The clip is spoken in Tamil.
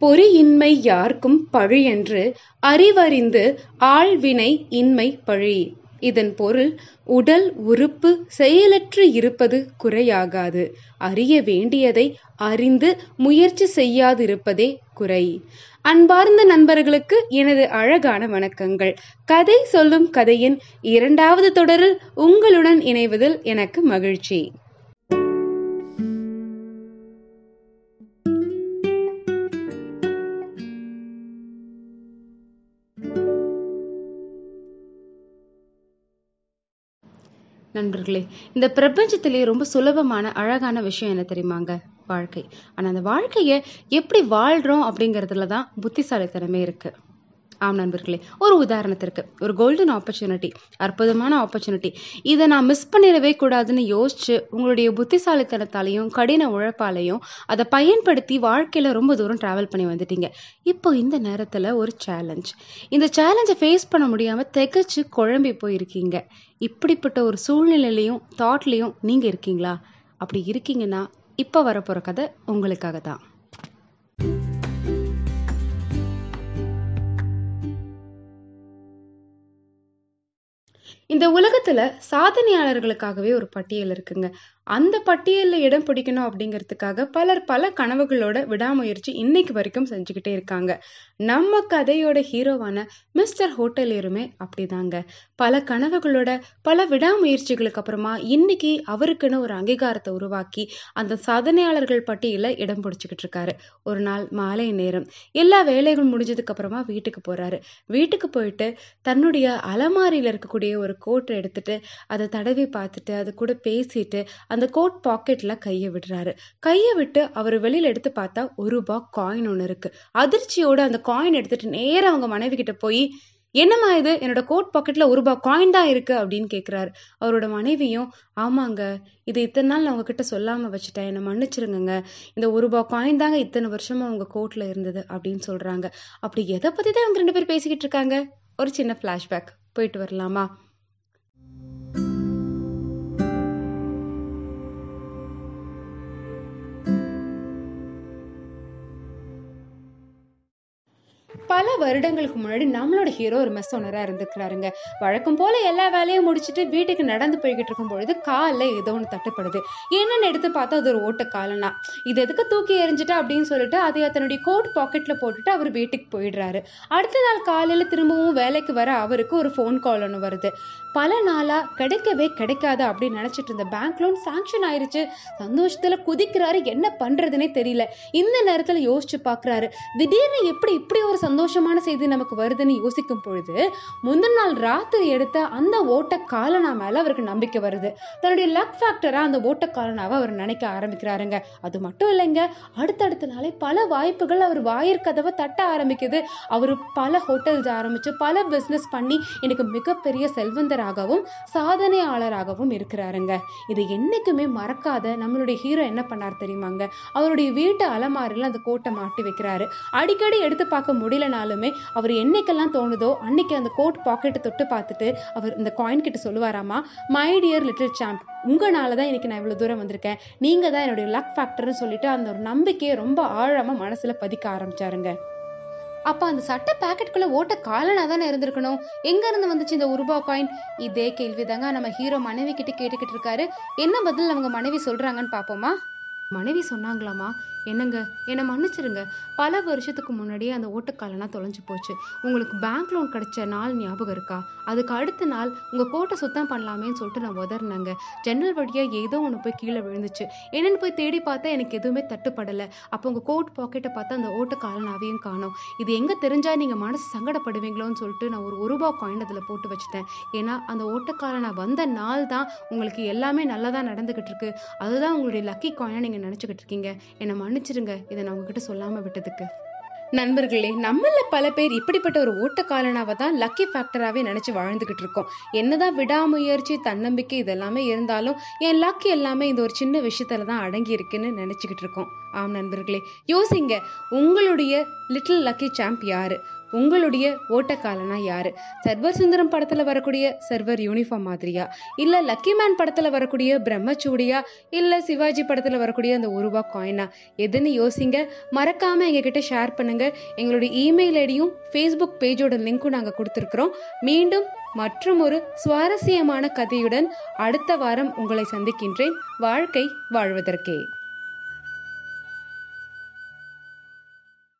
பொறியின்மை யார்க்கும் பழியென்று அறிவறிந்து ஆள்வினை இன்மை பழி. இதன் பொருள் உடல் உறுப்பு செயலற்று இருப்பது குறையாகாது. அறிய வேண்டியதை அறிந்து முயற்சி செய்யாதிருப்பதே குறை. அன்பார்ந்த நண்பர்களுக்கு எனது அழகான வணக்கங்கள். கதை சொல்லும் கதையின் இரண்டாவது தொடரில் உங்களுடன் இணைவதில் எனக்கு மகிழ்ச்சி. நண்பர்களே இந்த பிரபஞ்சத்திலே ரொம்ப சுலபமான அழகான விஷயம் என்ன தெரியுமாங்க? வாழ்க்கை. ஆனால் அந்த வாழ்க்கையை எப்படி வாழ்கிறோம் அப்படிங்கறதுல தான் புத்திசாலித்தனமே இருக்குது ஆம் நண்பர்களே ஒரு உதாரணத்திற்கு ஒரு கோல்டன் ஆப்பர்ச்சுனிட்டி அற்புதமான ஆப்பர்ச்சுனிட்டி இதை நான் மிஸ் பண்ணிடவே கூடாதுன்னு யோசிச்சு உங்களுடைய புத்திசாலித்தனத்தாலையும் கடின உழைப்பாலையும் அதை பயன்படுத்தி வாழ்க்கையில ரொம்ப தூரம் டிராவல் பண்ணி வந்துட்டீங்க. இப்போ இந்த நேரத்துல ஒரு சேலஞ்ச் இந்த சேலஞ்சை ஃபேஸ் பண்ண முடியாம திகச்சு குழம்பி போயிருக்கீங்க. இப்படிப்பட்ட ஒரு சூழ்நிலையிலையும் தாட்லையும் நீங்க இருக்கீங்களா? அப்படி இருக்கீங்கன்னா இப்போ வரப்போகிற கதை உங்களுக்காக தான் இந்த உலகத்துல சாதனையாளர்களுக்காகவே ஒரு பட்டியல் இருக்குங்க. அந்த பட்டியலில் இடம் பிடிக்கணும் அப்படிங்கிறதுக்காக பலர் பல கனவுகளோட விடாமுயற்சி இன்னைக்கு வரைக்கும் செஞ்சுக்கிட்டே இருக்காங்க. நம்ம கதையோட ஹீரோவான மிஸ்டர் ஹோட்டலியருமே அப்படிதாங்க. பல கனவுகளோட பல விடாமுயற்சிகளுக்கு அப்புறமா இன்னைக்கு அவருக்குன்னு ஒரு அங்கீகாரத்தை உருவாக்கி அந்த சாதனையாளர்கள் பட்டியலில் இடம் பிடிச்சிக்கிட்டு இருக்காரு. ஒரு நாள் மாலை நேரம். எல்லா வேலைகளும் முடிஞ்சதுக்கு அப்புறமா வீட்டுக்கு போறாரு. வீட்டுக்கு போயிட்டு தன்னுடைய அலமாரியில இருக்கக்கூடிய ஒரு கோட்டை எடுத்துட்டு அதை தடவி பார்த்துட்டு அது கூட பேசிட்டு அந்த கோட் பாக்கெட்ல கையை விடுறாரு. கையை விட்டு அவர் வெளியில எடுத்து பார்த்தா ஒரு ரூபா காயின் ஒன்று இருக்கு. அதிர்ச்சியோட அந்த காயின் எடுத்துட்டு நேரம் அவங்க மனைவி கிட்ட போய் என்னம்மா இது? என்னோட கோட் பாக்கெட்ல ஒரு ரூபாய் காயின் தான் இருக்கு. அப்படின்னு கேட்கிறாரு அவரோட மனைவியும் ஆமாங்க இது இத்தனை நாள் நான் உங்ககிட்ட சொல்லாம வச்சுட்டேன். என்னை மன்னிச்சிருங்க இந்த ஒரு ரூபாய் காயின் தாங்க இத்தனை வருஷமா உங்க கோட்ல இருந்தது. அப்படின்னு சொல்றாங்க. அப்படி எதை பத்தி தான் இவங்க ரெண்டு பேரும் பேசிக்கிட்டு இருக்காங்க? ஒரு சின்ன பிளாஷ்பேக் போயிட்டு வரலாமா? பல வருடங்களுக்கு முன்னாடி நம்மளோட ஹீரோ ஒரு மெஸ் ஓனராக இருந்துக்கிறாருங்க வழக்கம் போல எல்லா வேலையும் முடிச்சுட்டு வீட்டுக்கு நடந்து போய்கிட்டு இருக்கும் பொழுது காலில் ஏதோ ஒன்று தட்டுப்படுது. என்னென்னு எடுத்து பார்த்தா அது ஒரு ஓட்ட காலனா. இது எதுக்கு தூக்கி எறிஞ்சிட்டா அப்படின்னு சொல்லிட்டு அதை தன்னுடைய கோட் பாக்கெட்டில் போட்டுட்டு அவர் வீட்டுக்கு போயிடுறாரு. அடுத்த நாள் காலையில் திரும்பவும் வேலைக்கு வர அவருக்கு ஒரு ஃபோன் கால் ஒன்று வருது. பல நாளாக கிடைக்கவே கிடைக்காது அப்படின்னு நினச்சிட்டு இருந்த பேங்க் லோன் சாங்ஷன் ஆயிடுச்சு சந்தோஷத்தில் குதிக்கிறாரு. என்ன பண்ணுறதுனே தெரியல. இந்த நேரத்தில் யோசிச்சு பார்க்குறாரு. திடீர்னு எப்படி இப்படி ஒரு சந்தோஷம் சந்தோஷமான செய்தி நமக்கு வருதுன்னு யோசிக்கும் பொழுது முந்தின நாள் ராத்திரி எடுத்த அந்த ஓட்ட காலனா மேல அவருக்கு நம்பிக்கை வருது. தன்னுடைய லக் ஃபேக்டரா அந்த ஓட்ட காலனாவை அவர் நினைக்க ஆரம்பிக்கிறாருங்க. அது மட்டும் இல்லைங்க அடுத்தடுத்த நாளே பல வாய்ப்புகள் அவர் வாயிற்கதவை தட்ட ஆரம்பிக்குது. அவர் பல ஹோட்டல்ஸ் ஆரம்பிச்சு பல பிசினஸ் பண்ணி எனக்கு மிகப்பெரிய செல்வந்தராகவும் சாதனையாளராகவும் இருக்கிறாருங்க. இது என்னைக்குமே மறக்காத நம்மளுடைய ஹீரோ என்ன பண்ணார் தெரியுமாங்க? அவருடைய வீட்டு அலமாரில அந்த கோட்டை மாட்டி வைக்கிறாரு. அடிக்கடி எடுத்து பார்க்க முடியல முடியலனாலுமே அவர் என்னைக்கெல்லாம் தோணுதோ அன்னைக்கு அந்த கோட் பாக்கெட்டை தொட்டு பார்த்துட்டு அவர் இந்த காயின் கிட்ட சொல்லுவாராமா மை டியர் லிட்டில் சாம்ப் உங்களால தான் இன்னைக்கு நான் இவ்வளவு தூரம் வந்திருக்கேன். நீங்க தான் என்னுடைய லக் ஃபேக்டர்னு சொல்லிட்டு அந்த ஒரு நம்பிக்கையை ரொம்ப ஆழமா மனசுல பதிக்க ஆரம்பிச்சாருங்க. அப்போ அந்த சட்டை பாக்கெட்டுக்குள்ள ஓட்ட காலனா தானே இருந்திருக்கணும். எங்க இருந்து வந்துச்சு இந்த ஒரு காயின் இதே கேள்விதாங்க நம்ம ஹீரோ மனைவி கிட்ட கேட்டுக்கிட்டு இருக்காரு. என்ன பதில் அவங்க மனைவி சொல்றாங்கன்னு பாப்போமா மனைவி சொன்னாங்களாமா? என்னங்க? என்னை மன்னிச்சிருங்க. பல வருஷத்துக்கு முன்னாடியே அந்த ஓட்டக்காலனா தொலைஞ்சு போச்சு. உங்களுக்கு பேங்க் லோன் கிடைச்ச நாள் ஞாபகம் இருக்கா? அதுக்கு அடுத்த நாள் உங்கள் கோட்டை சுத்தம் பண்ணலாமேன்னு சொல்லிட்டு நான் உதறினேங்க. ஜன்னல் வழியாக ஏதோ ஒன்று போய் கீழே விழுந்துச்சு. என்னென்னு போய் தேடி பார்த்தா எனக்கு எதுவுமே தட்டுப்படலை. அப்போ உங்கள் கோட் பாக்கெட்டை பார்த்தா அந்த ஓட்டக்காலனாவையும் காணோம். இது எங்கே தெரிஞ்சா நீங்கள் மனசு சங்கடப்படுவீங்களோன்னு சொல்லிட்டு நான் ஒரு ஒரு ரூபா காயின் அதில் போட்டு வச்சுட்டேன். ஏன்னா அந்த ஓட்டக்காலனா வந்த நாள் தான் உங்களுக்கு எல்லாமே நல்லதாக நடந்துக்கிட்டு இருக்கு. அதுதான் உங்களுடைய லக்கி காயினை நீங்கள் நினச்சிக்கிட்டு இருக்கீங்க என்னை மன்னிச்சிருங்க இதை நான் உங்ககிட்ட சொல்லாமல் விட்டதுக்கு. நண்பர்களே நம்மள பல பேர் இப்படிப்பட்ட ஒரு ஓட்ட தான் லக்கி ஃபேக்டராகவே நினச்சி வாழ்ந்துக்கிட்டு இருக்கோம். என்னதான் விடாமுயற்சி தன்னம்பிக்கை இதெல்லாமே இருந்தாலும் என் லக் எல்லாமே இந்த ஒரு சின்ன விஷயத்துல தான் அடங்கி இருக்குன்னு நினச்சிக்கிட்டு இருக்கோம். ஆம் நண்பர்களே யோசிங்க உங்களுடைய லிட்டில் லக்கி சாம்ப் யாரு? உங்களுடைய ஓட்டக்காலனா யாரு? சர்வர் சுந்தரம் படத்துல வரக்கூடிய சர்வர் யூனிஃபார்ம் மாதிரியா? இல்ல லக்கி மேன் படத்துல வரக்கூடிய பிரம்மச்சூடியா? இல்ல சிவாஜி படத்துல வரக்கூடிய அந்த ஒரு ரூபா காயினா எதுன்னு யோசிங்க. மறக்காம எங்ககிட்ட ஷேர் பண்ணுங்க. எங்களுடைய இமெயில் ஐடியும் ஃபேஸ்புக் பேஜோட லிங்க்கும் நாங்க கொடுத்துருக்குறோம். மீண்டும் மற்றும் ஒரு சுவாரஸ்யமான கதையுடன் அடுத்த வாரம் உங்களை சந்திக்கின்றேன். வாழ்க்கை வாழ்வதற்கே.